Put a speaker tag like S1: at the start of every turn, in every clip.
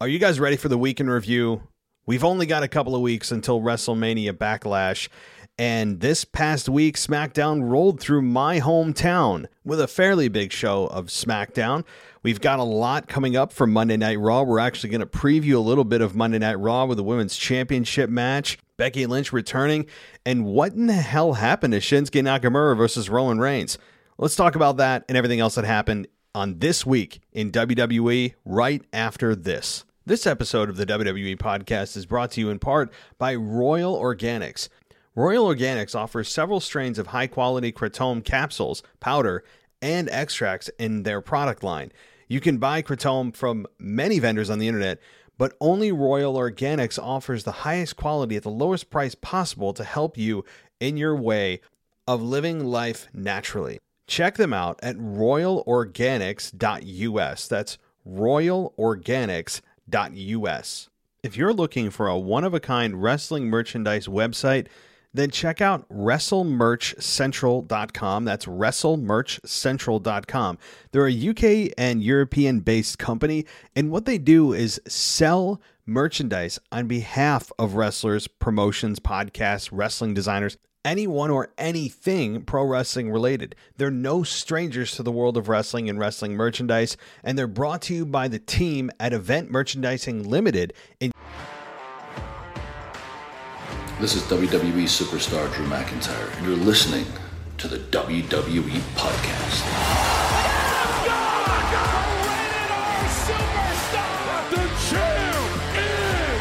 S1: Are you guys ready for the week in review? We've only got a couple of weeks until WrestleMania Backlash, and this past week, SmackDown rolled through my hometown with a fairly big show of SmackDown. We've got a lot coming up for Monday Night Raw. We're actually going to preview a little bit of Monday Night Raw with the Women's Championship match, Becky Lynch returning, and what in the hell happened to Shinsuke Nakamura versus Roman Reigns? Let's talk about that and everything else that happened on this week in WWE right after this. This episode of the WWE podcast is brought to you in part by Royal Organics. Royal Organics offers several strains of high quality kratom capsules, powder, and extracts in their product line. You can buy kratom from many vendors on the internet, but only Royal Organics offers the highest quality at the lowest price possible to help you in your way of living life naturally. Check them out at royalorganics.us. That's royalorganics.us. If you're looking for a one of a kind wrestling merchandise website, then check out WrestleMerchCentral.com. That's WrestleMerchCentral.com. They're a UK and European based company, and what they do is sell merchandise on behalf of wrestlers, promotions, podcasts, wrestling designers anyone or anything pro wrestling related. They're no strangers to the world of wrestling and wrestling merchandise, and they're brought to you by the team at Event Merchandising Limited. In-
S2: this is WWE superstar Drew McIntyre, and you're listening to the WWE Podcast.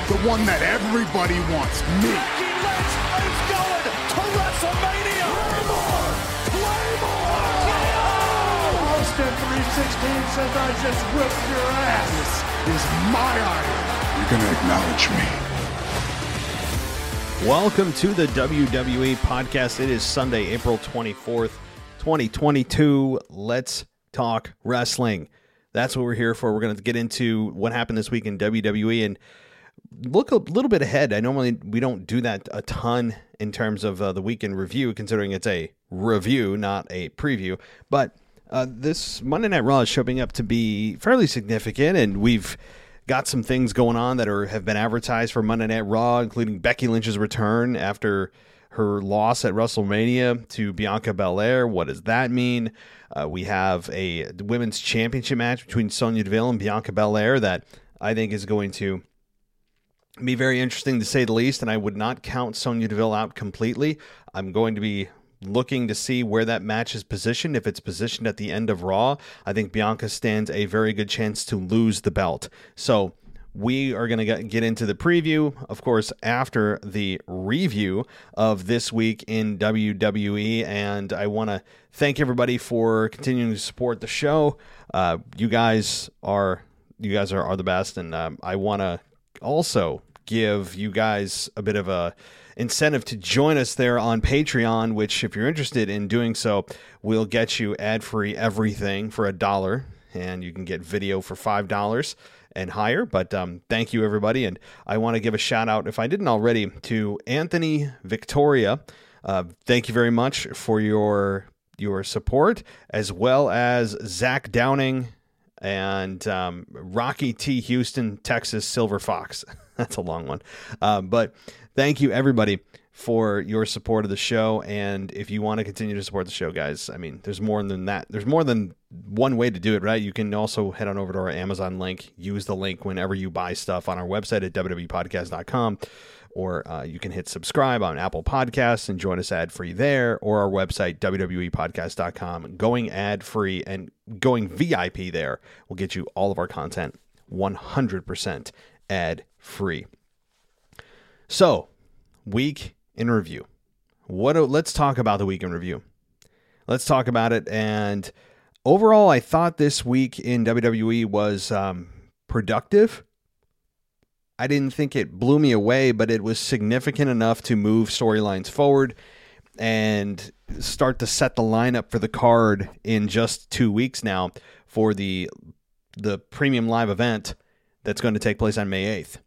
S3: The one that everybody wants, me.
S4: Says I just whipped your ass.
S3: This is my iron. You're going to acknowledge me.
S1: Welcome to the WWE podcast. It is Sunday, April 24th, 2022. Let's talk wrestling. That's what we're here for. We're going to get into what happened this week in WWE and look a little bit ahead. I normally we don't do that a ton in terms of uh, the weekend review, considering it's a review, not a preview. But uh, this Monday Night Raw is shaping up to be fairly significant, and we've got some things going on that are have been advertised for Monday Night Raw, including Becky Lynch's return after her loss at WrestleMania to Bianca Belair. What does that mean? Uh, we have a women's championship match between Sonya Deville and Bianca Belair that I think is going to be very interesting to say the least. And I would not count Sonya Deville out completely. I'm going to be looking to see where that match is positioned. If it's positioned at the end of Raw, I think Bianca stands a very good chance to lose the belt. So we are going to get into the preview, of course, after the review of this week in WWE. And I want to thank everybody for continuing to support the show. Uh, you guys are you guys are, are the best, and um, I want to also give you guys a bit of a incentive to join us there on Patreon, which, if you're interested in doing so, will get you ad free everything for a dollar, and you can get video for five dollars and higher. But um, thank you, everybody, and I want to give a shout out, if I didn't already, to Anthony Victoria. Uh, thank you very much for your your support, as well as Zach Downing and um, Rocky T. Houston, Texas Silver Fox. That's a long one, uh, but thank you everybody for your support of the show. And if you want to continue to support the show, guys, I mean, there's more than that. There's more than one way to do it, right? You can also head on over to our Amazon link, use the link whenever you buy stuff on our website at www.podcast.com, or uh, you can hit subscribe on Apple Podcasts and join us ad free there, or our website, www.podcast.com. Going ad free and going VIP there will get you all of our content 100% ad free. So, week in review. What? Let's talk about the week in review. Let's talk about it. And overall, I thought this week in WWE was um, productive. I didn't think it blew me away, but it was significant enough to move storylines forward and start to set the lineup for the card in just two weeks now for the the premium live event that's going to take place on May 8th.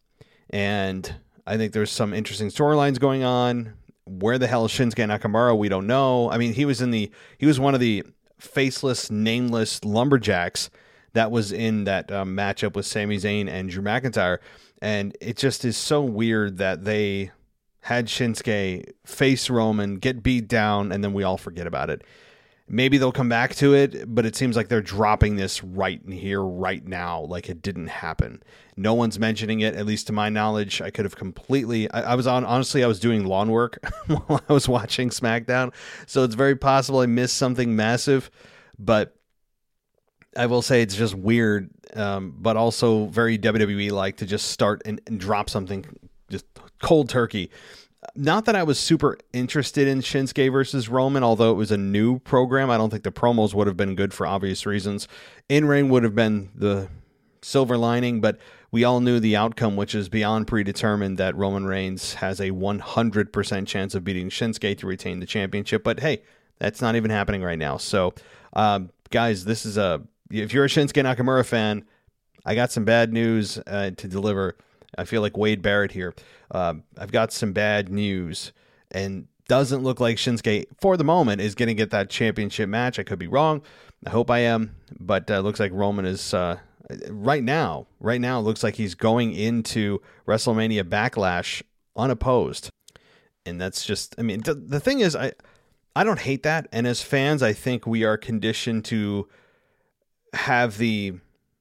S1: And I think there's some interesting storylines going on. Where the hell is Shinsuke Nakamura? We don't know. I mean, he was in the he was one of the faceless, nameless lumberjacks that was in that um, matchup with Sami Zayn and Drew McIntyre, and it just is so weird that they had Shinsuke face Roman, get beat down, and then we all forget about it. Maybe they'll come back to it, but it seems like they're dropping this right in here, right now, like it didn't happen. No one's mentioning it, at least to my knowledge. I could have completely. I, I was on, honestly, I was doing lawn work while I was watching SmackDown. So it's very possible I missed something massive, but I will say it's just weird, um, but also very WWE like to just start and, and drop something just cold turkey not that I was super interested in Shinsuke versus Roman, although it was a new program. I don't think the promos would have been good for obvious reasons. In ring would have been the silver lining, but we all knew the outcome, which is beyond predetermined that Roman Reigns has a 100% chance of beating Shinsuke to retain the championship. But hey, that's not even happening right now. So, um, guys, this is a. If you're a Shinsuke Nakamura fan, I got some bad news uh, to deliver. I feel like Wade Barrett here. Uh, I've got some bad news, and doesn't look like Shinsuke for the moment is going to get that championship match. I could be wrong. I hope I am, but uh, looks like Roman is uh, right now. Right now, looks like he's going into WrestleMania Backlash unopposed, and that's just. I mean, the, the thing is, I I don't hate that, and as fans, I think we are conditioned to have the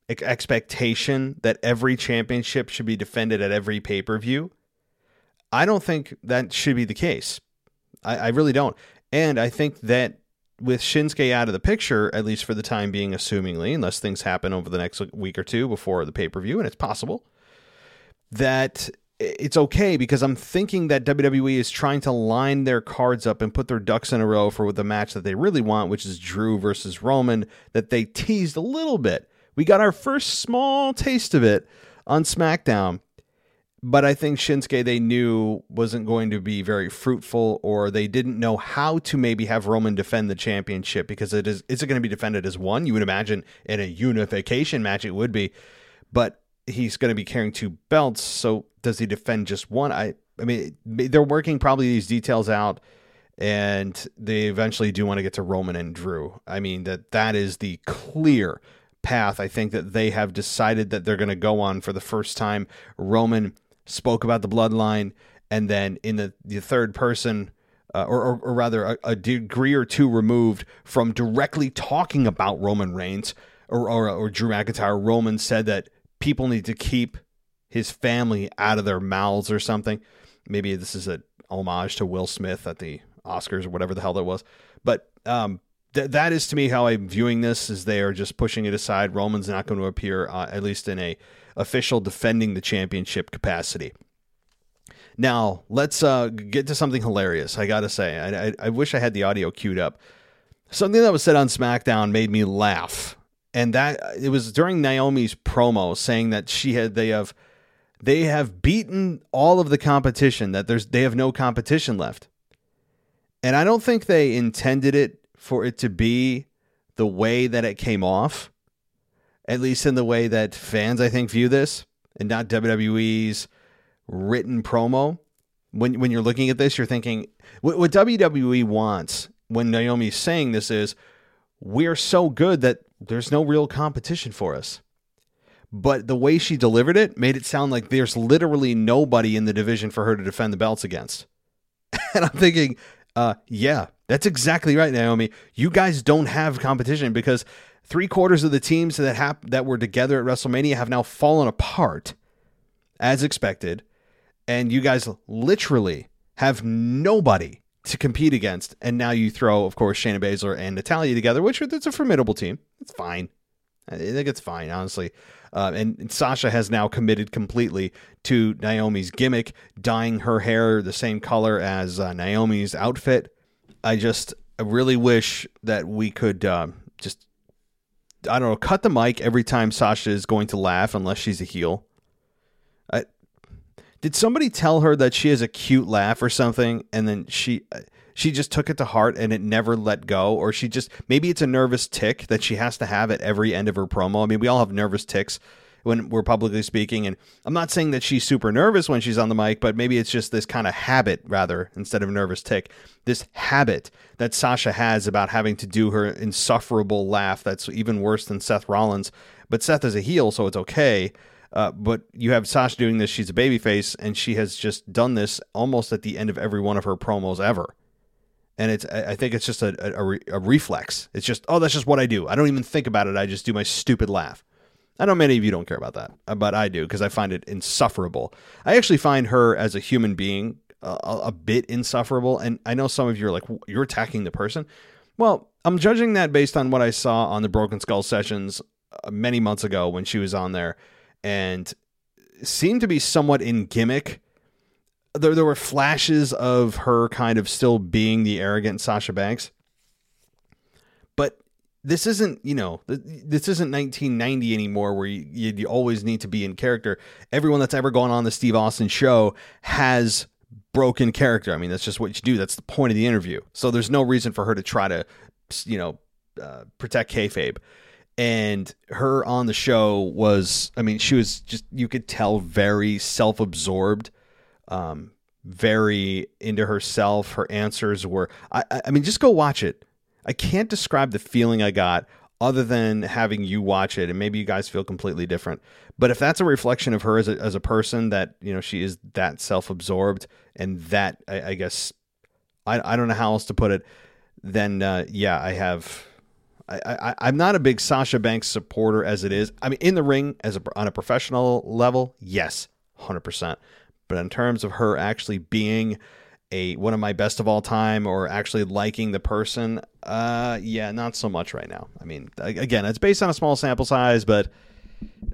S1: expectation that every championship should be defended at every pay per view. I don't think that should be the case. I, I, really don't. And I think that with Shinsuke out of the picture, at least for the time being, assumingly, unless things happen over the next week or two before the pay per view, and it's possible, that it's okay because I'm thinking that WWE is trying to line their cards up and put their ducks in a row for the match that they really want, which is Drew versus Roman, that they teased a little bit we got our first small taste of it on SmackDown, but I think Shinsuke they knew wasn't going to be very fruitful, or they didn't know how to maybe have Roman defend the championship because it is is it going to be defended as one? You would imagine in a unification match it would be, but he's going to be carrying two belts, so does he defend just one? I I mean they're working probably these details out and they eventually do want to get to Roman and Drew. I mean that that is the clear path I think that they have decided that they're going to go on for the first time. Roman spoke about the bloodline, and then in the, the third person, uh, or, or, or, rather a, a, degree or two removed from directly talking about Roman Reigns or, or, or Drew McIntyre, Roman said that people need to keep his family out of their mouths or something. Maybe this is an homage to Will Smith at the Oscars or whatever the hell that was. But um, th- that is to me how I'm viewing this. Is they are just pushing it aside. Roman's not going to appear, uh, at least in a official defending the championship capacity. Now let's uh, get to something hilarious. I gotta say, I, I, I wish I had the audio queued up. Something that was said on SmackDown made me laugh, and that uh, it was during Naomi's promo saying that she had they have they have beaten all of the competition that there's they have no competition left. And I don't think they intended it for it to be the way that it came off, at least in the way that fans, I think, view this, and not WWE's written promo. When when you're looking at this, you're thinking what, what WWE wants when Naomi's saying this is we're so good that there's no real competition for us. But the way she delivered it made it sound like there's literally nobody in the division for her to defend the belts against. And I'm thinking, uh, yeah, that's exactly right, Naomi. You guys don't have competition because three quarters of the teams that hap- that were together at WrestleMania have now fallen apart, as expected, and you guys literally have nobody to compete against. And now you throw, of course, Shayna Baszler and Natalya together, which it's a formidable team. It's fine. I think it's fine, honestly. Uh, and, and, Sasha has now committed completely to Naomi's gimmick, dyeing her hair the same color as uh, Naomi's outfit. I just I really wish that we could uh, just I don't know cut the mic every time Sasha is going to laugh, unless she's a heel. I Did somebody tell her that she has a cute laugh or something, and then she uh, she just took it to heart and it never let go, or she just maybe it's a nervous tick that she has to have at every end of her promo. I mean, we all have nervous ticks when we're publicly speaking, and I'm not saying that she's super nervous when she's on the mic, but maybe it's just this kind of habit rather instead of nervous tick. This habit that Sasha has about having to do her insufferable laugh that's even worse than Seth Rollins. But Seth is a heel, so it's okay. Uh, but you have Sasha doing this. She's a babyface, and she has just done this almost at the end of every one of her promos ever. And it's, I think it's just a, a, a reflex. It's just, oh, that's just what I do. I don't even think about it. I just do my stupid laugh. I know many of you don't care about that, uh, but I do because I find it insufferable. I actually find her as a human being a, a bit insufferable. And I know some of you are like, you're attacking the person. Well, I'm judging that based on what I saw on the Broken Skull sessions uh, many months ago when she was on there and seemed to be somewhat in gimmick. There, there were flashes of her kind of still being the arrogant Sasha Banks. But this isn't, you know, this isn't 1990 anymore where you, you always need to be in character. Everyone that's ever gone on the Steve Austin show has broken character. I mean, that's just what you do. That's the point of the interview. So there's no reason for her to try to, you know, uh, protect kayfabe and her on the show was i mean she was just you could tell very self-absorbed um, very into herself. Her answers were I, I mean just go watch it. I can't describe the feeling i got other than having you watch it and maybe you guys feel completely different. But if that's a reflection of her as a, as a person that you know she is that self-absorbed and that i, I guess I, I don't know how else to put it then uh, yeah i have I, I, am not a big Sasha Banks supporter as it is. I mean, in the ring, as a, on a professional level, yes, hundred percent. But in terms of her actually being a one of my best of all time, or actually liking the person, uh, yeah, not so much right now. I mean, again, it's based on a small sample size, but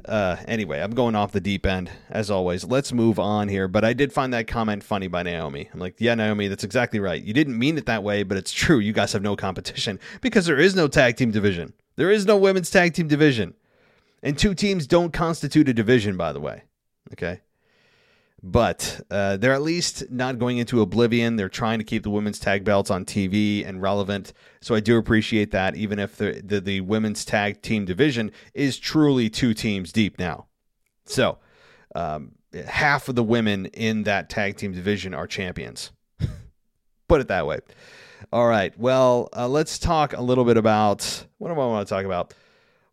S1: uh, anyway, I'm going off the deep end as always. Let's move on here. But I did find that comment funny by Naomi. I'm like, yeah, Naomi, that's exactly right. You didn't mean it that way, but it's true. You guys have no competition because there is no tag team division. There is no women's tag team division. And two teams don't constitute a division, by the way. Okay but uh, they're at least not going into oblivion. They're trying to keep the women's tag belts on TV and relevant. So I do appreciate that, even if the, the, the women's tag team division is truly two teams deep now. So um, half of the women in that tag team division are champions. Put it that way. All right. Well, uh, let's talk a little bit about what do I want to talk about?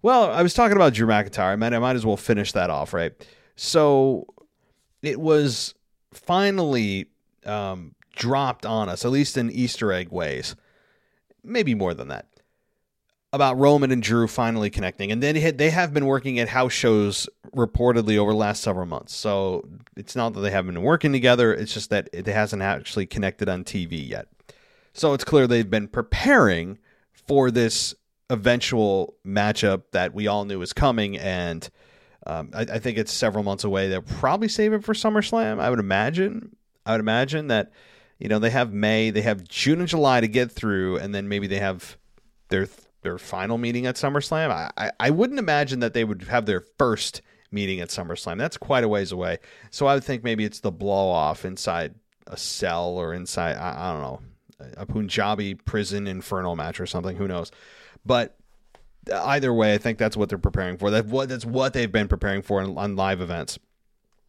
S1: Well, I was talking about Drew McIntyre. I might, I might as well finish that off, right? So it was finally um, dropped on us, at least in Easter egg ways. Maybe more than that. About Roman and Drew finally connecting. And then they have been working at house shows reportedly over the last several months. So it's not that they haven't been working together, it's just that it hasn't actually connected on TV yet. So it's clear they've been preparing for this eventual matchup that we all knew was coming. And um, I, I, think it's several months away. They'll probably save it for SummerSlam. I would imagine. I would imagine that you know they have May, they have June and July to get through, and then maybe they have their their final meeting at SummerSlam. I, I, I wouldn't imagine that they would have their first meeting at SummerSlam. That's quite a ways away. So I would think maybe it's the blow off inside a cell or inside I, I don't know a Punjabi prison infernal match or something. Who knows? But either way, I think that's what they're preparing for. That's what that's what they've been preparing for on, on live events.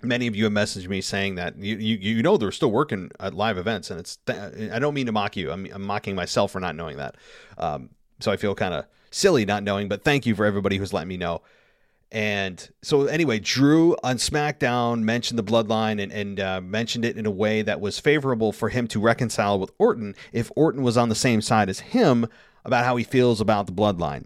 S1: Many of you have messaged me saying that you, you you know they're still working at live events, and it's I don't mean to mock you. I'm, I'm mocking myself for not knowing that. Um, so I feel kind of silly not knowing, but thank you for everybody who's letting me know. And so, anyway, Drew on SmackDown mentioned the bloodline and, and uh, mentioned it in a way that was favorable for him to reconcile with Orton if Orton was on the same side as him about how he feels about the bloodline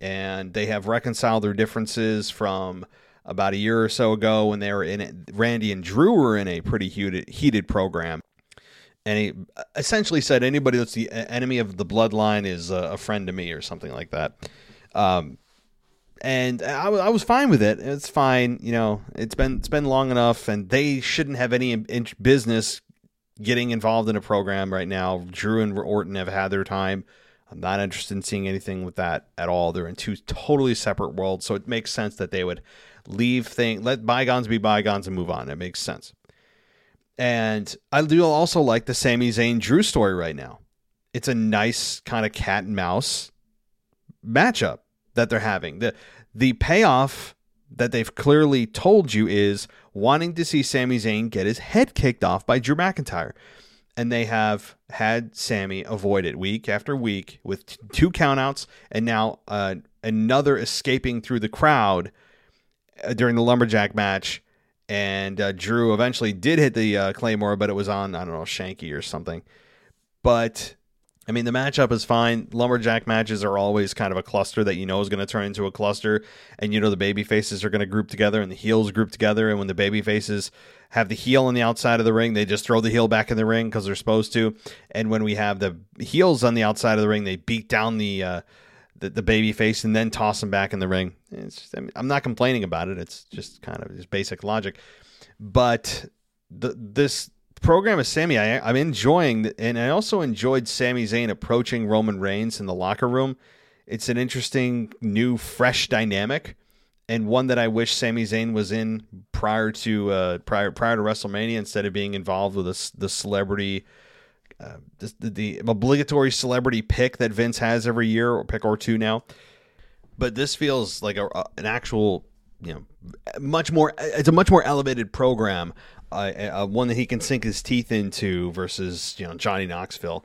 S1: and they have reconciled their differences from about a year or so ago when they were in it. Randy and Drew were in a pretty heated, heated program. And he essentially said, anybody that's the enemy of the bloodline is a, friend to me, or something like that. Um, and I, I was fine with it. It's fine, you know. It's been it's been long enough, and they shouldn't have any business getting involved in a program right now. Drew and Orton have had their time. I'm not interested in seeing anything with that at all. They're in two totally separate worlds, so it makes sense that they would leave thing let bygones be bygones and move on. It makes sense. And I do also like the Sami Zayn Drew story right now. It's a nice kind of cat and mouse matchup that they're having. The the payoff that they've clearly told you is wanting to see Sami Zayn get his head kicked off by Drew McIntyre. And they have had Sami avoid it week after week with t- two countouts and now uh, another escaping through the crowd uh, during the lumberjack match. And uh, Drew eventually did hit the uh, Claymore, but it was on, I don't know, Shanky or something. But I mean, the matchup is fine. Lumberjack matches are always kind of a cluster that you know is going to turn into a cluster, and you know the baby faces are going to group together and the heels group together. And when the baby faces have the heel on the outside of the ring, they just throw the heel back in the ring because they're supposed to. And when we have the heels on the outside of the ring, they beat down the uh, the, the baby face and then toss them back in the ring. Just, I am not complaining about it. It's just kind of just basic logic. But the, this program of Sami, I, am enjoying, and I also enjoyed Sami Zayn approaching Roman Reigns in the locker room. It's an interesting, new, fresh dynamic, and one that I wish Sami Zayn was in prior to uh, prior prior to WrestleMania instead of being involved with the the celebrity. Uh, the, the obligatory celebrity pick that Vince has every year, or pick or two now, but this feels like a, an actual, you know, much more. It's a much more elevated program uh, one that he can sink his teeth into versus you know Johnny Knoxville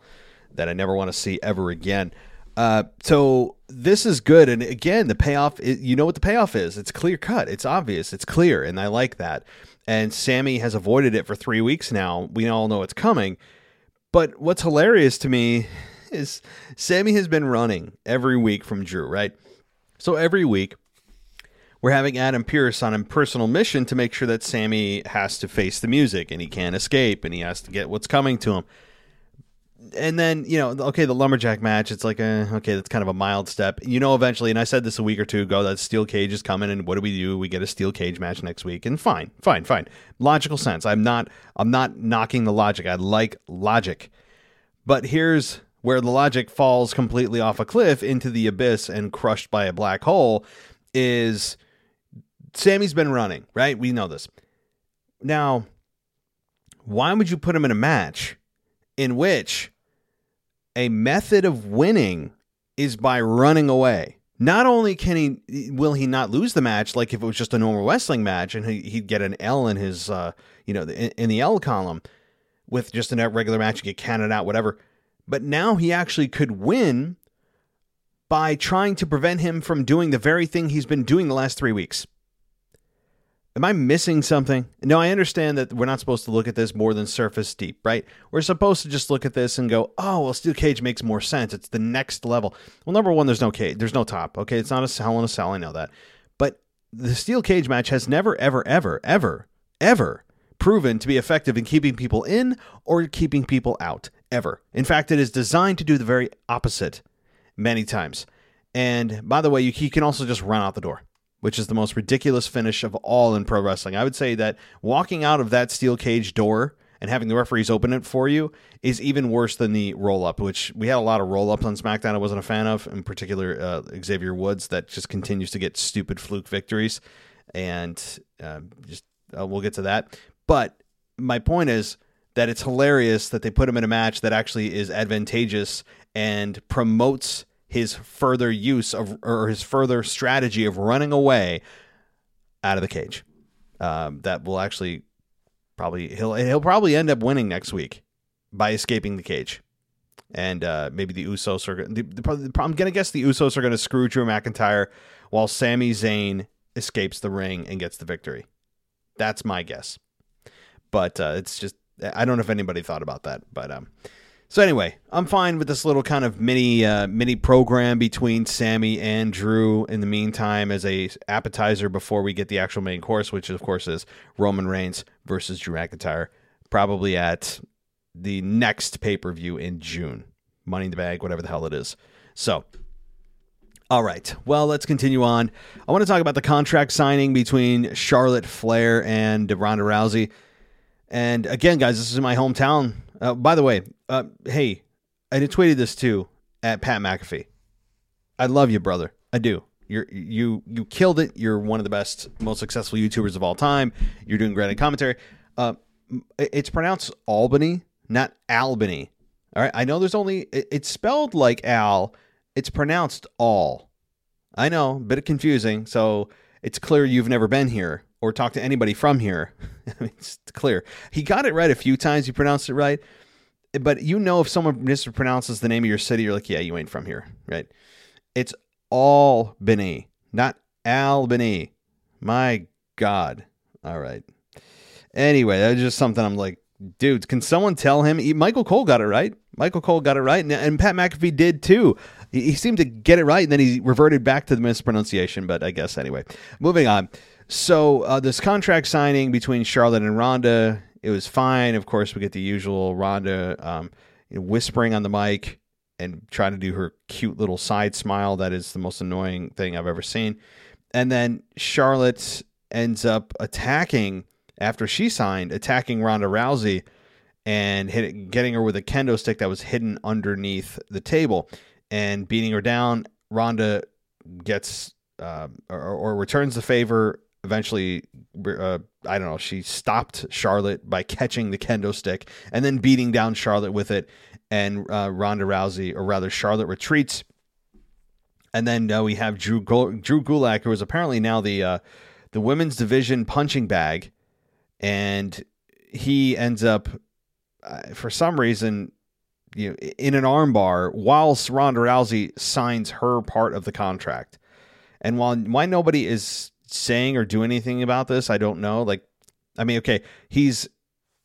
S1: that I never want to see ever again. Uh, so this is good, and again, the payoff. You know what the payoff is? It's clear cut. It's obvious. It's clear, and I like that. And Sami has avoided it for three weeks now. We all know it's coming. But what's hilarious to me is Sami has been running every week from Drew, right? So every week we're having Adam Pearce on a personal mission to make sure that Sami has to face the music and he can't escape and he has to get what's coming to him. And then, you know, okay, the lumberjack match, it's like, a, okay, that's kind of a mild step. You know, eventually, and I said this a week or two ago, that steel cage is coming, and what do we do? We get a steel cage match next week, and fine, fine, fine. Logical sense. I'm not, I'm not knocking the logic. I like logic. But here's where the logic falls completely off a cliff into the abyss and crushed by a black hole is Sami's been running, right? We know this. Now, why would you put him in a match in which a method of winning is by running away? Not only can he will he not lose the match like if it was just a normal wrestling match and he, would get an L in his uh, you know in, the L column with just a regular match get counted out whatever. But now he actually could win by trying to prevent him from doing the very thing he's been doing the last 3 weeks. Am I missing something? No, I understand that we're not supposed to look at this more than surface deep, right? We're supposed to just look at this and go, "Oh, well, steel cage makes more sense. It's the next level." Well, number one, there's no cage, there's no top. Okay, it's not a cell in a cell. I know that, but the steel cage match has never, ever, ever, ever, ever proven to be effective in keeping people in or keeping people out. Ever. In fact, it is designed to do the very opposite many times. And by the way, you, you can also just run out the door which is the most ridiculous finish of all in pro wrestling. I would say that walking out of that steel cage door and having the referees open it for you is even worse than the roll up, which we had a lot of roll ups on SmackDown I wasn't a fan of, in particular uh, Xavier Woods, that just continues to get stupid fluke victories. And uh, just uh, we'll get to that. But my point is that it's hilarious that they put him in a match that actually is advantageous and promotes his further use of or his further strategy of running away out of the cage. Um, that will actually probably he'll he'll probably end up winning next week by escaping the cage. And uh, maybe the Usos are the, the, the, I'm gonna guess the Usos are gonna screw Drew McIntyre while Sami Zayn escapes the ring and gets the victory. That's my guess. But uh, it's just I don't know if anybody thought about that, but um, so anyway, I'm fine with this little kind of mini uh, mini program between Sami and Drew in the meantime as a appetizer before we get the actual main course, which of course is Roman Reigns versus Drew McIntyre, probably at the next pay per view in June, Money in the Bag, whatever the hell it is. So. All right. Well, let's continue on. I want to talk about the contract signing between Charlotte Flair and Ronda Rousey. And again, guys, this is my hometown. Uh, by the way, uh, hey, I tweeted this too at Pat McAfee. I love you, brother. I do. You're you you killed it. You're one of the best, most successful YouTubers of all time. You're doing great in commentary. Uh, It's pronounced Albany, not Albany. All right. I know there's only it's spelled like Al. It's pronounced all. I know, bit of confusing. So it's clear you've never been here or talked to anybody from here. it's clear. He got it right a few times. He pronounced it right. But you know, if someone mispronounces the name of your city, you're like, yeah, you ain't from here, right? It's Albany, not Albany. My God. All right. Anyway, that's just something I'm like, dude, can someone tell him? Michael Cole got it right. Michael Cole got it right, and, and Pat McAfee did too. He, he, seemed to get it right, and then he reverted back to the mispronunciation. But I guess anyway. Moving on. So uh, this contract signing between Charlotte and Ronda, it was fine. Of course, we get the usual Ronda um, whispering on the mic and trying to do her cute little side smile. That is the most annoying thing I've ever seen. And then Charlotte ends up attacking after she signed, attacking Ronda Rousey and hit, getting her with a kendo stick that was hidden underneath the table and beating her down. Ronda gets uh, or, or, returns the favor. Eventually, uh, I don't know. She stopped Charlotte by catching the kendo stick and then beating down Charlotte with it. And uh, Ronda Rousey, or rather, Charlotte retreats. And then uh, we have Drew Drew Gulak, who is apparently now the uh, the women's division punching bag, and he ends up uh, for some reason you know, in an armbar whilst Ronda Rousey signs her part of the contract. And while why nobody is saying or doing anything about this, I don't know. Like, I mean, okay, he's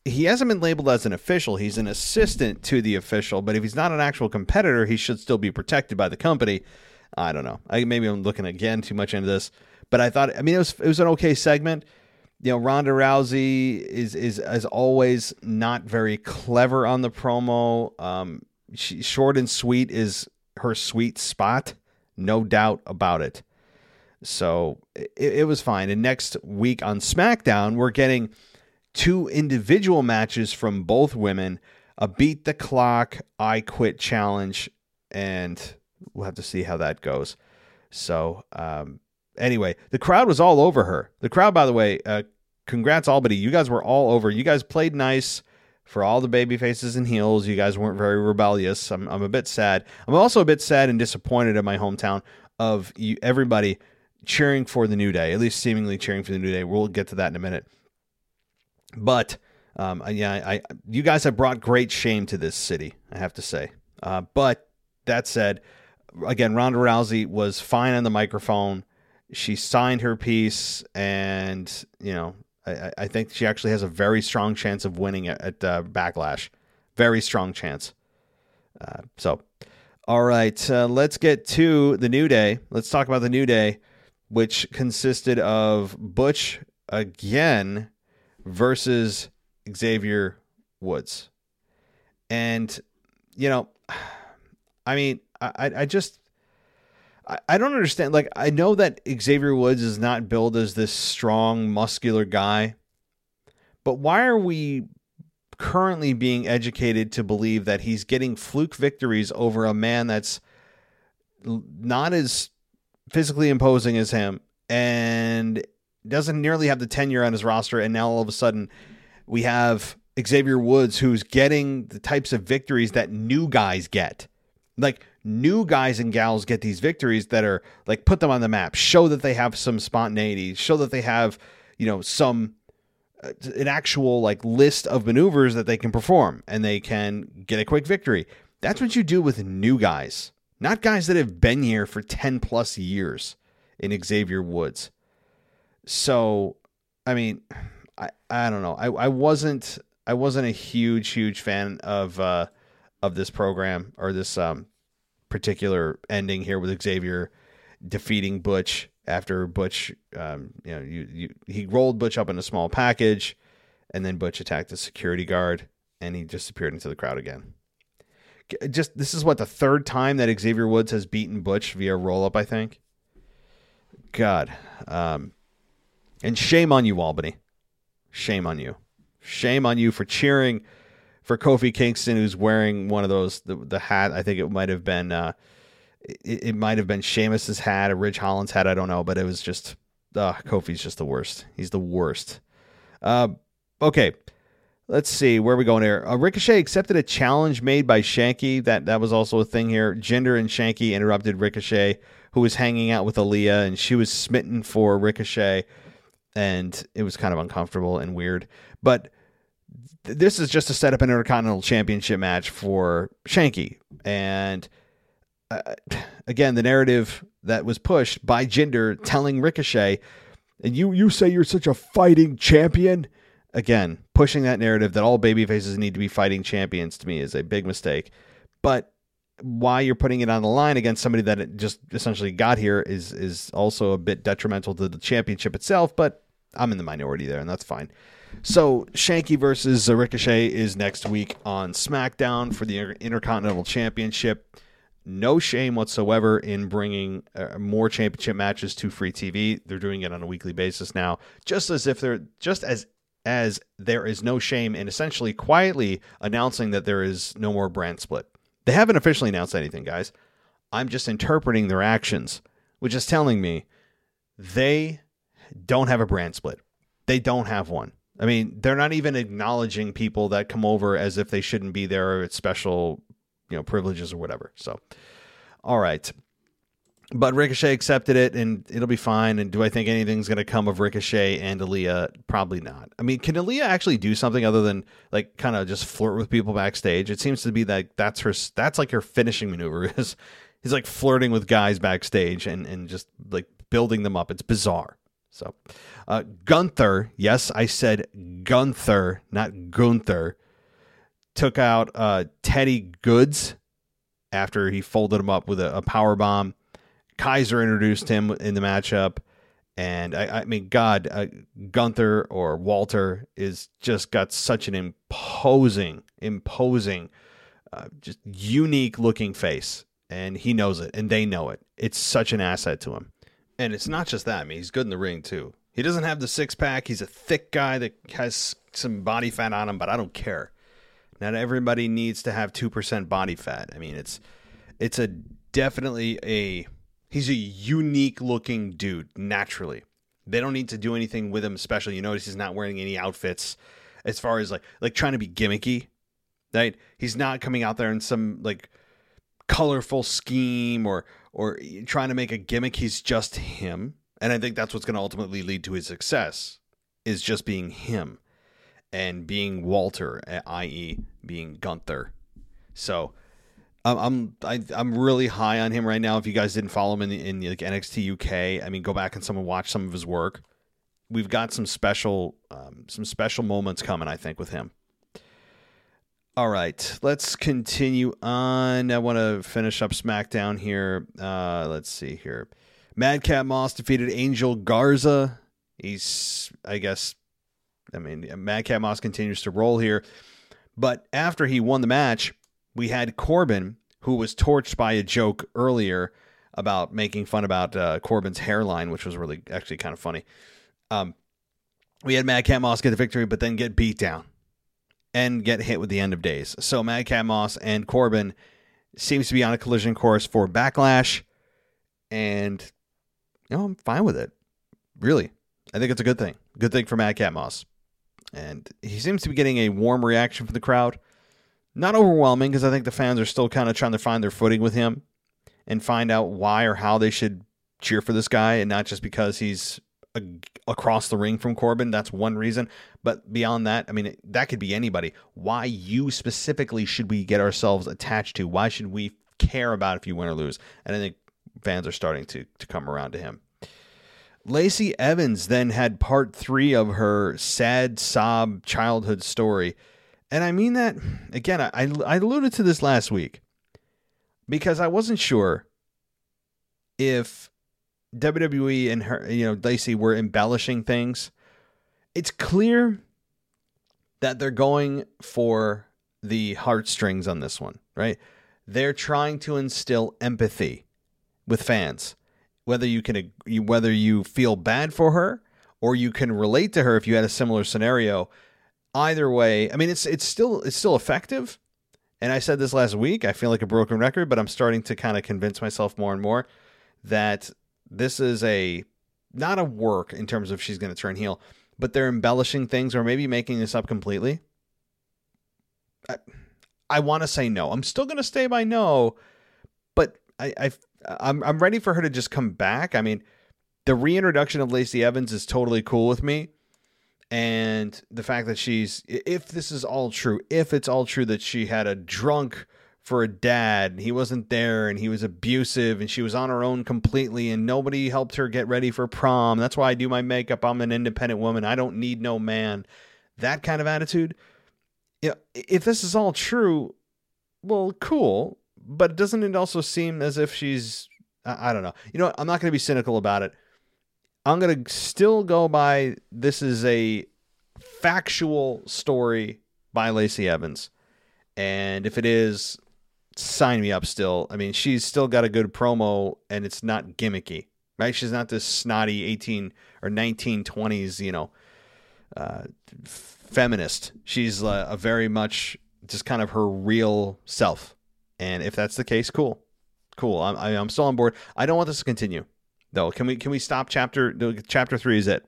S1: he hasn't been labeled as an official. He's an assistant to the official, but if he's not an actual competitor, he should still be protected by the company. I don't know. I maybe I'm looking again too much into this, but I thought I mean it was it was an okay segment you know Ronda Rousey is is as always not very clever on the promo. Um, she, short and sweet is her sweet spot, no doubt about it. So it, it was fine. And next week on SmackDown, we're getting two individual matches from both women: a beat the clock, I quit challenge, and we'll have to see how that goes. So um, anyway, the crowd was all over her. The crowd, by the way, uh, congrats Albany. You guys were all over. You guys played nice for all the baby faces and heels. You guys weren't very rebellious. I'm, I'm a bit sad. I'm also a bit sad and disappointed in my hometown of you, everybody cheering for the New Day, at least seemingly cheering for the New Day. We'll get to that in a minute. But um, yeah, I, you guys have brought great shame to this city, I have to say. Uh, but that said, again, Ronda Rousey was fine on the microphone. She signed her piece, and you know, I, I think she actually has a very strong chance of winning at, at uh, Backlash. Very strong chance. Uh, so, all right, uh, let's get to the New Day. Let's talk about the New Day, which consisted of Butch again versus Xavier Woods. And, you know, I mean, I, I just I, I don't understand. Like, I know that Xavier Woods is not billed as this strong, muscular guy, but why are we currently being educated to believe that he's getting fluke victories over a man that's not as physically imposing as him and doesn't nearly have the tenure on his roster? And now all of a sudden, we have Xavier Woods who's getting the types of victories that new guys get. Like, new guys and gals get these victories that are like put them on the map, show that they have some spontaneity, show that they have, you know, some uh, an actual like list of maneuvers that they can perform and they can get a quick victory. That's what you do with new guys, not guys that have been here for 10 plus years in Xavier Woods. So, I mean, I, I don't know. I, I wasn't I wasn't a huge huge fan of uh of this program or this um particular ending here with Xavier defeating Butch after Butch, um, you know, you, you, he rolled Butch up in a small package, and then Butch attacked the security guard, and he disappeared into the crowd again. Just this is what the third time that Xavier Woods has beaten Butch via roll up, I think. God, um, and shame on you, Albany. Shame on you. Shame on you for cheering for Kofi Kingston, who's wearing one of those the, the hat. I think it might have been uh, it, it might have been Sheamus's hat, a Ridge Holland's hat. I don't know, but it was just uh, Kofi's just the worst. He's the worst. Uh, okay, Let's see where are we going here. Uh, Ricochet accepted a challenge made by Shanky. That that was also a thing here. Jinder and Shanky interrupted Ricochet, who was hanging out with Aliyah, and she was smitten for Ricochet, and it was kind of uncomfortable and weird. But th- this is just to set up an Intercontinental Championship match for Shanky, and uh, again, the narrative that was pushed by Jinder telling Ricochet, and you you say you're such a fighting champion again, pushing that narrative that all baby faces need to be fighting champions to me is a big mistake. But why you're putting it on the line against somebody that just essentially got here is is also a bit detrimental to the championship itself. But I'm in the minority there, and that's fine. So Shanky versus Ricochet is next week on SmackDown for the Intercontinental Championship. No shame whatsoever in bringing uh, more championship matches to free TV. They're doing it on a weekly basis now, just as if they're just as as there is no shame in essentially quietly announcing that there is no more brand split. They haven't officially announced anything, guys. I'm just interpreting their actions, which is telling me they don't have a brand split. They don't have one. I mean, they're not even acknowledging people that come over as if they shouldn't be there or it's special, you know, privileges or whatever. So, all right but Ricochet accepted it, and it'll be fine. And do I think anything's going to come of Ricochet and Aliyah? Probably not. I mean, can Aliyah actually do something other than like kind of just flirt with people backstage? It seems to be that that's her. That's like her finishing maneuver is he's like flirting with guys backstage and and just like building them up. It's bizarre. So, uh, Gunther, yes, I said Gunther, not Gunther, took out uh, Teddy Goodz after he folded him up with a, a power bomb Kaiser introduced him in the matchup. And I, I mean, God, uh, Gunther or Walter is just got such an imposing, imposing, uh, just unique looking face. And he knows it, and they know it. It's such an asset to him. And it's not just that. I mean, he's good in the ring, too. He doesn't have the six pack. He's a thick guy that has some body fat on him, but I don't care. Not everybody needs to have 2% body fat. I mean, it's it's a definitely a He's a unique looking dude naturally. They don't need to do anything with him special. You notice he's not wearing any outfits as far as like like trying to be gimmicky. Right? He's not coming out there in some like colorful scheme or or trying to make a gimmick. He's just him. And I think that's what's going to ultimately lead to his success is just being him and being Walter, i.e., being Gunther. So I'm I, am i am really high on him right now. If you guys didn't follow him in the, in the, like NXT UK, I mean, go back and someone watch some of his work. We've got some special um, some special moments coming, I think, with him. All right, let's continue on. I want to finish up SmackDown here. Uh, let's see here. Madcap Moss defeated Angel Garza. He's, I guess, I mean, Madcap Moss continues to roll here. But after he won the match, we had Corbin, who was torched by a joke earlier about making fun about uh, Corbin's hairline, which was really actually kind of funny. Um, we had Madcap Moss get the victory, but then get beat down and get hit with the end of days. So Madcap Moss and Corbin seems to be on a collision course for backlash, and you know I'm fine with it. Really, I think it's a good thing. Good thing for Madcap Moss, and he seems to be getting a warm reaction from the crowd. Not overwhelming because I think the fans are still kind of trying to find their footing with him and find out why or how they should cheer for this guy and not just because he's a, across the ring from Corbin. That's one reason. But beyond that, I mean, that could be anybody. Why you specifically should we get ourselves attached to? Why should we care about if you win or lose? And I think fans are starting to, to come around to him. Lacey Evans then had part three of her sad sob childhood story and I mean that again. I I alluded to this last week because I wasn't sure if WWE and her, you know, Lacey were embellishing things. It's clear that they're going for the heartstrings on this one, right? They're trying to instill empathy with fans, whether you can whether you feel bad for her or you can relate to her if you had a similar scenario either way, I mean it's it's still it's still effective. And I said this last week, I feel like a broken record, but I'm starting to kind of convince myself more and more that this is a not a work in terms of she's going to turn heel, but they're embellishing things or maybe making this up completely. I, I want to say no. I'm still going to stay by no, but I, I I'm I'm ready for her to just come back. I mean, the reintroduction of Lacey Evans is totally cool with me. And the fact that she's if this is all true, if it's all true that she had a drunk for a dad, he wasn't there and he was abusive and she was on her own completely and nobody helped her get ready for prom. That's why I do my makeup. I'm an independent woman. I don't need no man. That kind of attitude. If this is all true, well, cool. But doesn't it also seem as if she's I, I don't know. You know what? I'm not going to be cynical about it. I'm going to still go by this is a factual story by Lacey Evans. And if it is, sign me up still. I mean, she's still got a good promo and it's not gimmicky, right? She's not this snotty 18 or 1920s, you know, uh, feminist. She's uh, a very much just kind of her real self. And if that's the case, cool, cool. I'm I'm still on board. I don't want this to continue, though. Can we can we stop chapter chapter three? Is it?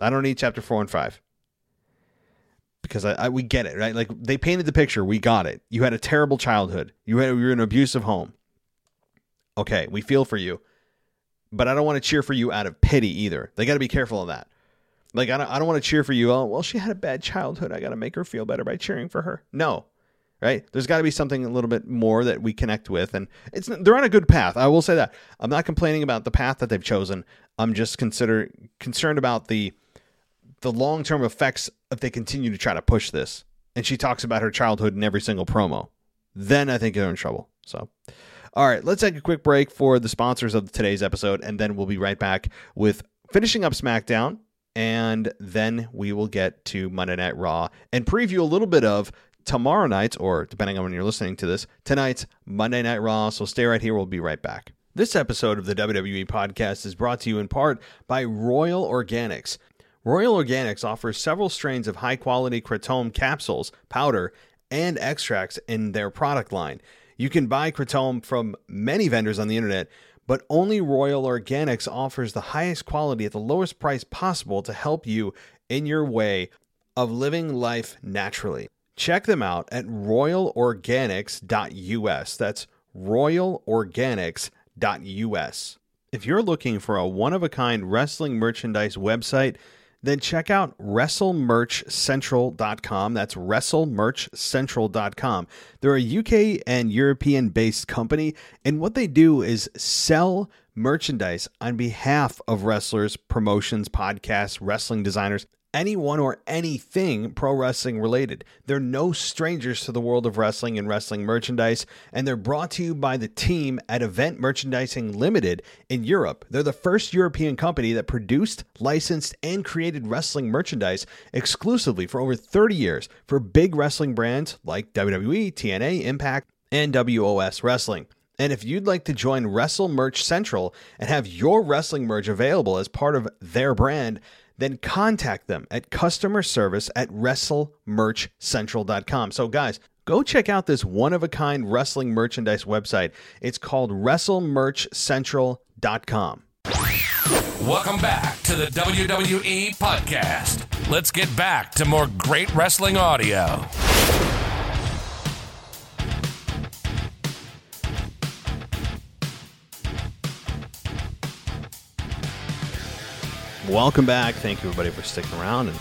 S1: I don't need chapter four and five because I, I, we get it right. Like they painted the picture, we got it. You had a terrible childhood. You had you were in an abusive home. Okay, we feel for you, but I don't want to cheer for you out of pity either. They got to be careful of that. Like I don't, I don't want to cheer for you. Oh, well, she had a bad childhood. I got to make her feel better by cheering for her. No, right? There's got to be something a little bit more that we connect with, and it's they're on a good path. I will say that. I'm not complaining about the path that they've chosen. I'm just consider concerned about the the long term effects if they continue to try to push this. And she talks about her childhood in every single promo. Then I think they're in trouble. So. All right, let's take a quick break for the sponsors of today's episode, and then we'll be right back with finishing up SmackDown and then we will get to Monday Night Raw and preview a little bit of tomorrow night's, or depending on when you're listening to this, tonight's Monday Night Raw. So stay right here. We'll be right back. This episode of the WWE podcast is brought to you in part by Royal Organics. Royal Organics offers several strains of high quality kratom capsules, powder, and extracts in their product line. You can buy kratom from many vendors on the internet but only Royal Organics offers the highest quality at the lowest price possible to help you in your way of living life naturally. Check them out at royalorganics.us. That's royalorganics.us. If you're looking for a one of a kind wrestling merchandise website, then check out WrestleMerchCentral.com. That's WrestleMerchCentral.com. They're a UK and European based company, and what they do is sell merchandise on behalf of wrestlers, promotions, podcasts, wrestling designers, anyone or anything pro wrestling related. They're no strangers to the world of wrestling and wrestling merchandise, and they're brought to you by the team at Event Merchandising Limited in Europe. They're the first European company that produced, licensed, and created wrestling merchandise exclusively for over 30 years for big wrestling brands like WWE, TNA, Impact, and WOS Wrestling. And if you'd like to join Wrestle Merch Central and have your wrestling merch available as part of their brand, then contact them at customer service at wrestlemerchcentral.com. So, guys, go check out this one of a kind wrestling merchandise website. It's called wrestlemerchcentral.com.
S5: Welcome back to the WWE podcast. Let's get back to more great wrestling audio.
S1: Welcome back. Thank you, everybody, for sticking around. And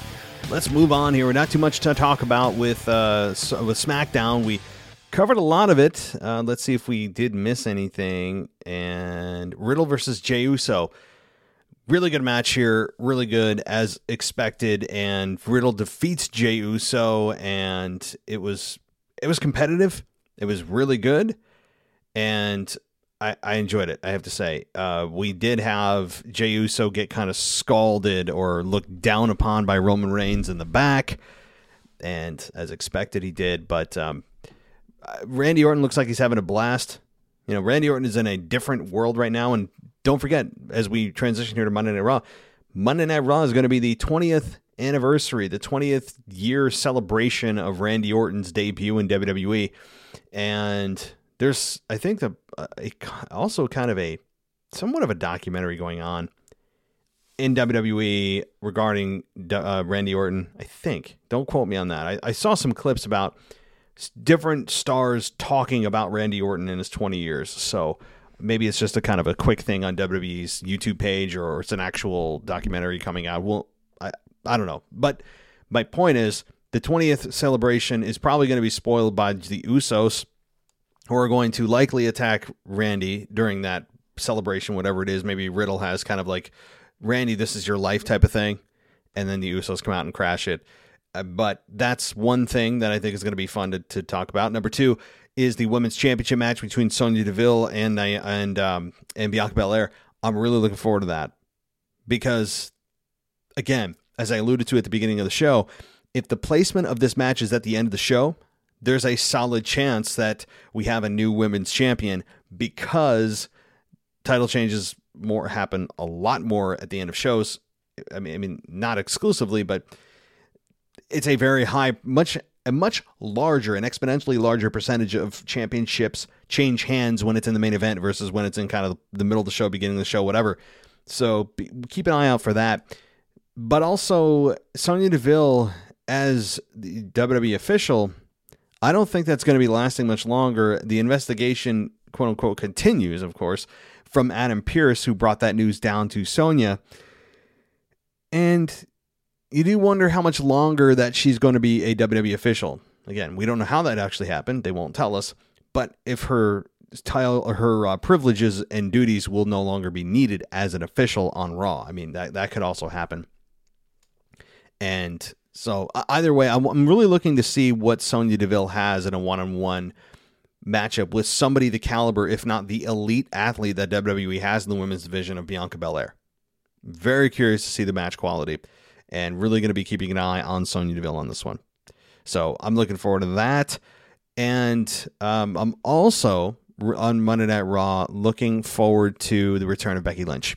S1: let's move on here. We're not too much to talk about with uh, with SmackDown. We covered a lot of it. Uh, let's see if we did miss anything. And Riddle versus Jey Uso. Really good match here. Really good as expected. And Riddle defeats Jey Uso, and it was it was competitive. It was really good. And I, I enjoyed it. I have to say, uh, we did have Jey Uso get kind of scalded or looked down upon by Roman Reigns in the back, and as expected, he did. But um, uh, Randy Orton looks like he's having a blast. You know, Randy Orton is in a different world right now, and don't forget, as we transition here to Monday Night Raw, Monday Night Raw is going to be the 20th anniversary, the 20th year celebration of Randy Orton's debut in WWE, and there's I think the uh, a, also kind of a somewhat of a documentary going on in WWE regarding uh, Randy Orton. I think don't quote me on that. I, I saw some clips about different stars talking about Randy Orton in his 20 years. So maybe it's just a kind of a quick thing on WWE's YouTube page or it's an actual documentary coming out. Well, I, I don't know. But my point is the 20th celebration is probably going to be spoiled by the Usos who are going to likely attack Randy during that celebration, whatever it is. Maybe Riddle has kind of like, Randy, this is your life type of thing. And then the Usos come out and crash it. Uh, but that's one thing that I think is going to be fun to, to talk about. Number two is the women's championship match between Sonya Deville and and um, and Bianca Belair. I'm really looking forward to that because, again, as I alluded to at the beginning of the show, if the placement of this match is at the end of the show, there's a solid chance that we have a new women's champion because title changes more happen a lot more at the end of shows. I mean, I mean, not exclusively, but it's a very high, much a much larger, an exponentially larger percentage of championships change hands when it's in the main event versus when it's in kind of the middle of the show, beginning of the show, whatever. So be, keep an eye out for that. But also, Sonya Deville as the WWE official, I don't think that's going to be lasting much longer. The investigation, quote unquote, continues, of course, from Adam Pearce, who brought that news down to Sonya. And you do wonder how much longer that she's going to be a WWE official. Again, we don't know how that actually happened. They won't tell us. But if her title, her uh, privileges and duties will no longer be needed as an official on Raw, I mean that that could also happen. And so either way, I'm, really looking to see what Sonya Deville has in a one-on-one matchup with somebody the caliber, if not the elite athlete that WWE has in the women's division of Bianca Belair. Very curious to see the match quality and really going to be keeping an eye on Sonya Deville on this one. So I'm looking forward to that. And um, I'm also on Monday Night Raw looking forward to the return of Becky Lynch.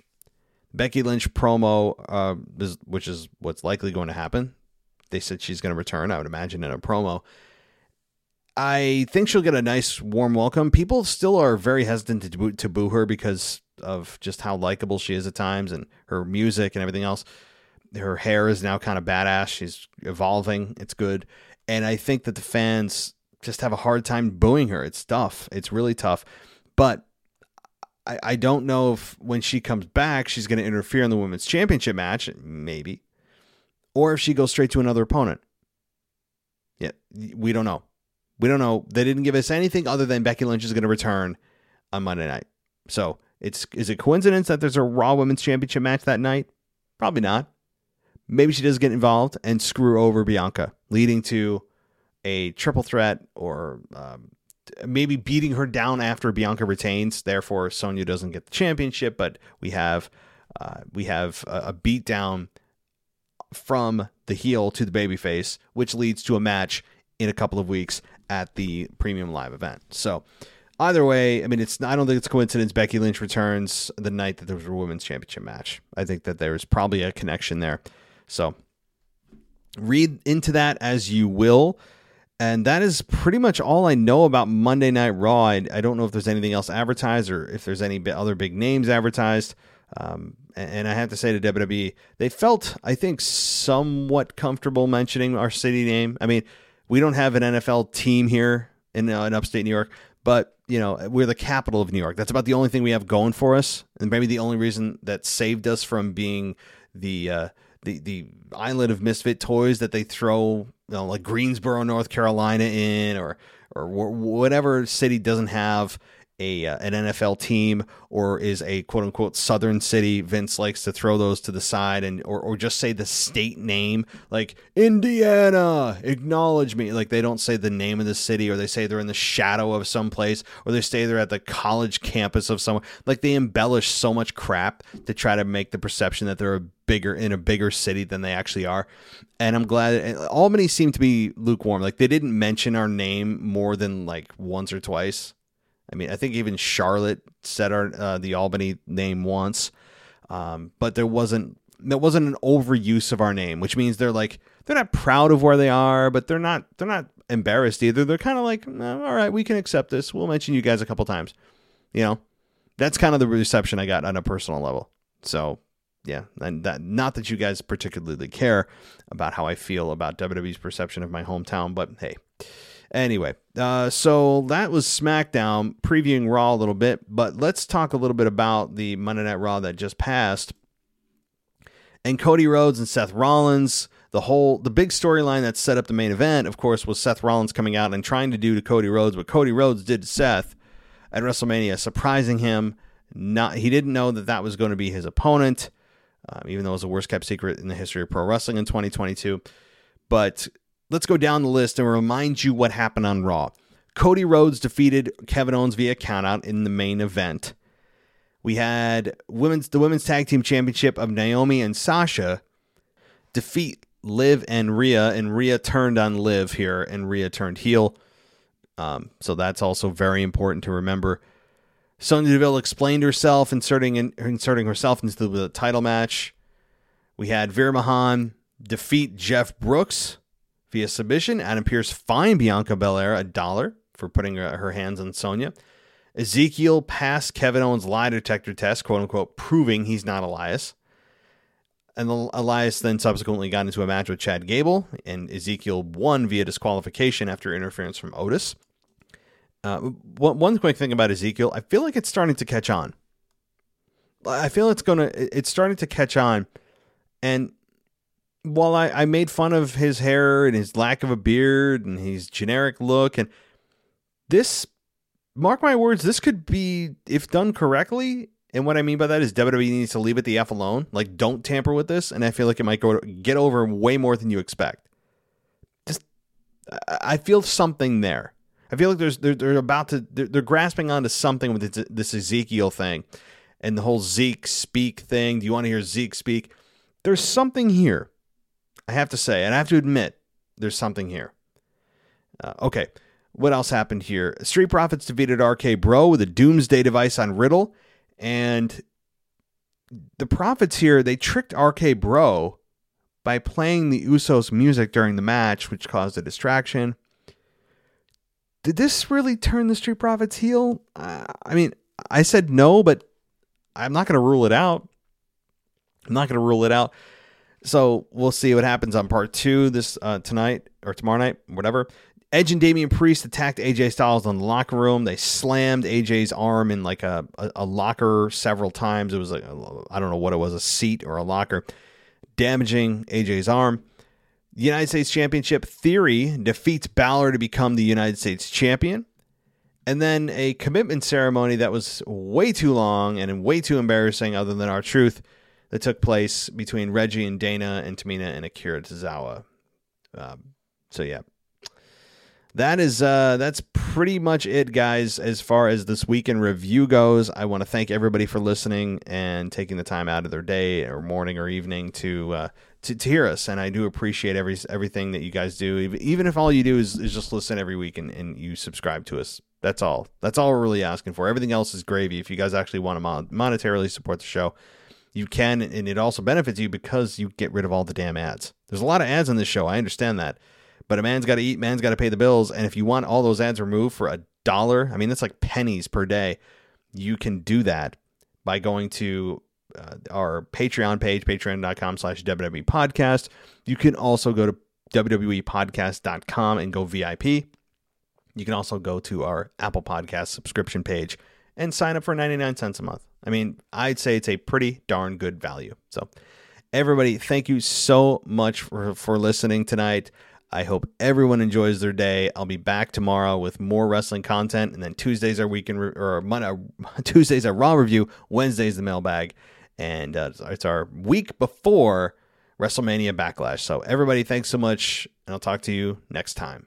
S1: Becky Lynch promo, uh, which is what's likely going to happen. They said she's going to return, I would imagine, in a promo. I think she'll get a nice warm welcome. People still are very hesitant to boo, to boo her because of just how likable she is at times and her music and everything else her hair is now kind of badass. She's evolving. It's good. And I think that the fans just have a hard time booing her. It's tough. It's really tough. But I, I don't know if when she comes back, she's going to interfere in the women's championship match. Maybe. Or if she goes straight to another opponent. Yeah, we don't know. We don't know. They didn't give us anything other than Becky Lynch is going to return on Monday night. So it's is it coincidence that there's a Raw Women's Championship match that night? Probably not maybe she does get involved and screw over Bianca, leading to a triple threat or um, maybe beating her down after Bianca retains. Therefore, Sonya doesn't get the championship, but we have uh, we have a, a beat down from the heel to the babyface, which leads to a match in a couple of weeks at the premium live event. So either way, I mean, it's I don't think it's coincidence. Becky Lynch returns the night that there was a women's championship match. I think that there's probably a connection there. So read into that as you will. And that is pretty much all I know about Monday Night Raw. I, I don't know if there's anything else advertised or if there's any other big names advertised. Um, and I have to say to WWE, they felt, I think, somewhat comfortable mentioning our city name. I mean, we don't have an NFL team here in, uh, in upstate New York, but you know we're the capital of New York. That's about the only thing we have going for us, and maybe the only reason that saved us from being the uh, the the island of misfit toys that they throw, you know, like Greensboro, North Carolina, in or or whatever city doesn't have a uh, an NFL team or is a quote unquote southern city. Vince likes to throw those to the side and or, or just say the state name like Indiana, acknowledge me. Like they don't say the name of the city or they say they're in the shadow of some place or they say they're at the college campus of somewhere. Like they embellish so much crap to try to make the perception that they're a bigger in a bigger city than they actually are. And I'm glad Albany seemed to be lukewarm. Like they didn't mention our name more than like once or twice I mean, I think even Charlotte said our uh, the Albany name once, um, but there wasn't there wasn't an overuse of our name, which means they're like they're not proud of where they are, but they're not they're not embarrassed either. They're kind of like, all right, we can accept this. We'll mention you guys a couple times. You know, that's kind of the reception I got on a personal level. So yeah, and that not that you guys particularly care about how I feel about WWE's perception of my hometown, but hey, Anyway, uh, so that was SmackDown previewing Raw a little bit, but let's talk a little bit about the Monday Night Raw that just passed. And Cody Rhodes and Seth Rollins, the whole the big storyline that set up the main event, of course, was Seth Rollins coming out and trying to do to Cody Rhodes what Cody Rhodes did to Seth at WrestleMania, surprising him. Not he didn't know that that was going to be his opponent, um, even though it was the worst kept secret in the history of pro wrestling in 2022. But let's go down the list and remind you what happened on Raw. Cody Rhodes defeated Kevin Owens via countout in the main event. We had women's the women's tag team championship of Naomi and Sasha defeat Liv and Rhea, and Rhea turned on Liv here, and Rhea turned heel. Um, so that's also very important to remember. Sonya Deville explained herself, inserting in, inserting herself into the title match. We had Veer Mahaan defeat Jeff Brooks via submission. Adam Pearce fined Bianca Belair a dollar for putting her hands on Sonya. Ezekiel passed Kevin Owens' lie detector test, quote unquote, proving he's not Elias. And Elias then subsequently got into a match with Chad Gable, and Ezekiel won via disqualification after interference from Otis. Uh, one quick thing about Ezekiel, I feel like it's starting to catch on. I feel it's gonna, it's starting to catch on, and while I, I made fun of his hair and his lack of a beard and his generic look, and this mark my words, this could be, if done correctly, and what I mean by that is WWE needs to leave it the F alone. Like, don't tamper with this. And I feel like it might go get over way more than you expect. Just, I feel something there. I feel like there's they're, they're about to they're, they're grasping onto something with this, this Ezekiel thing, and the whole Zeke speak thing. Do you want to hear Zeke speak? There's something here. I have to say, and I have to admit, there's something here. Uh, okay, what else happened here? Street Profits defeated RK Bro with a doomsday device on Riddle. And the Profits here, they tricked RK Bro by playing the Usos music during the match, which caused a distraction. Did this really turn the Street Profits heel? Uh, I mean, I said no, but I'm not going to rule it out. I'm not going to rule it out. So we'll see what happens on part two this uh, tonight or tomorrow night, whatever. Edge and Damian Priest attacked AJ Styles in the locker room. They slammed AJ's arm in like a, a, a locker several times. It was like, I don't know what it was, a seat or a locker, damaging AJ's arm. The United States Championship Theory defeats Balor to become the United States champion. And then a commitment ceremony that was way too long and way too embarrassing, other than R-Truth, that took place between Reggie and Dana and Tamina and Akira Tozawa. Um, so, yeah, that is uh, that's pretty much it, guys. As far as this weekend review goes, I want to thank everybody for listening and taking the time out of their day or morning or evening to uh, to, to hear us. And I do appreciate every everything that you guys do, even if all you do is, is just listen every week and, and you subscribe to us. That's all. That's all we're really asking for. Everything else is gravy. If you guys actually want to mon- monetarily support the show, you can, and it also benefits you because you get rid of all the damn ads. There's a lot of ads on this show. I understand that but a man's got to eat, man's got to pay the bills. And if you want all those ads removed for a dollar, I mean, that's like pennies per day. You can do that by going to uh, our Patreon page, patreon.com slash WWE podcast. You can also go to WWEpodcast.com and go VIP. You can also go to our Apple Podcast subscription page and sign up for 99 cents a month. I mean, I'd say it's a pretty darn good value. So, everybody, thank you so much for, for listening tonight. I hope everyone enjoys their day. I'll be back tomorrow with more wrestling content, and then Tuesdays are weekend re- or Monday, Tuesdays are Raw review. Wednesdays the mailbag, and uh, it's our week before WrestleMania Backlash. So everybody, thanks so much, and I'll talk to you next time.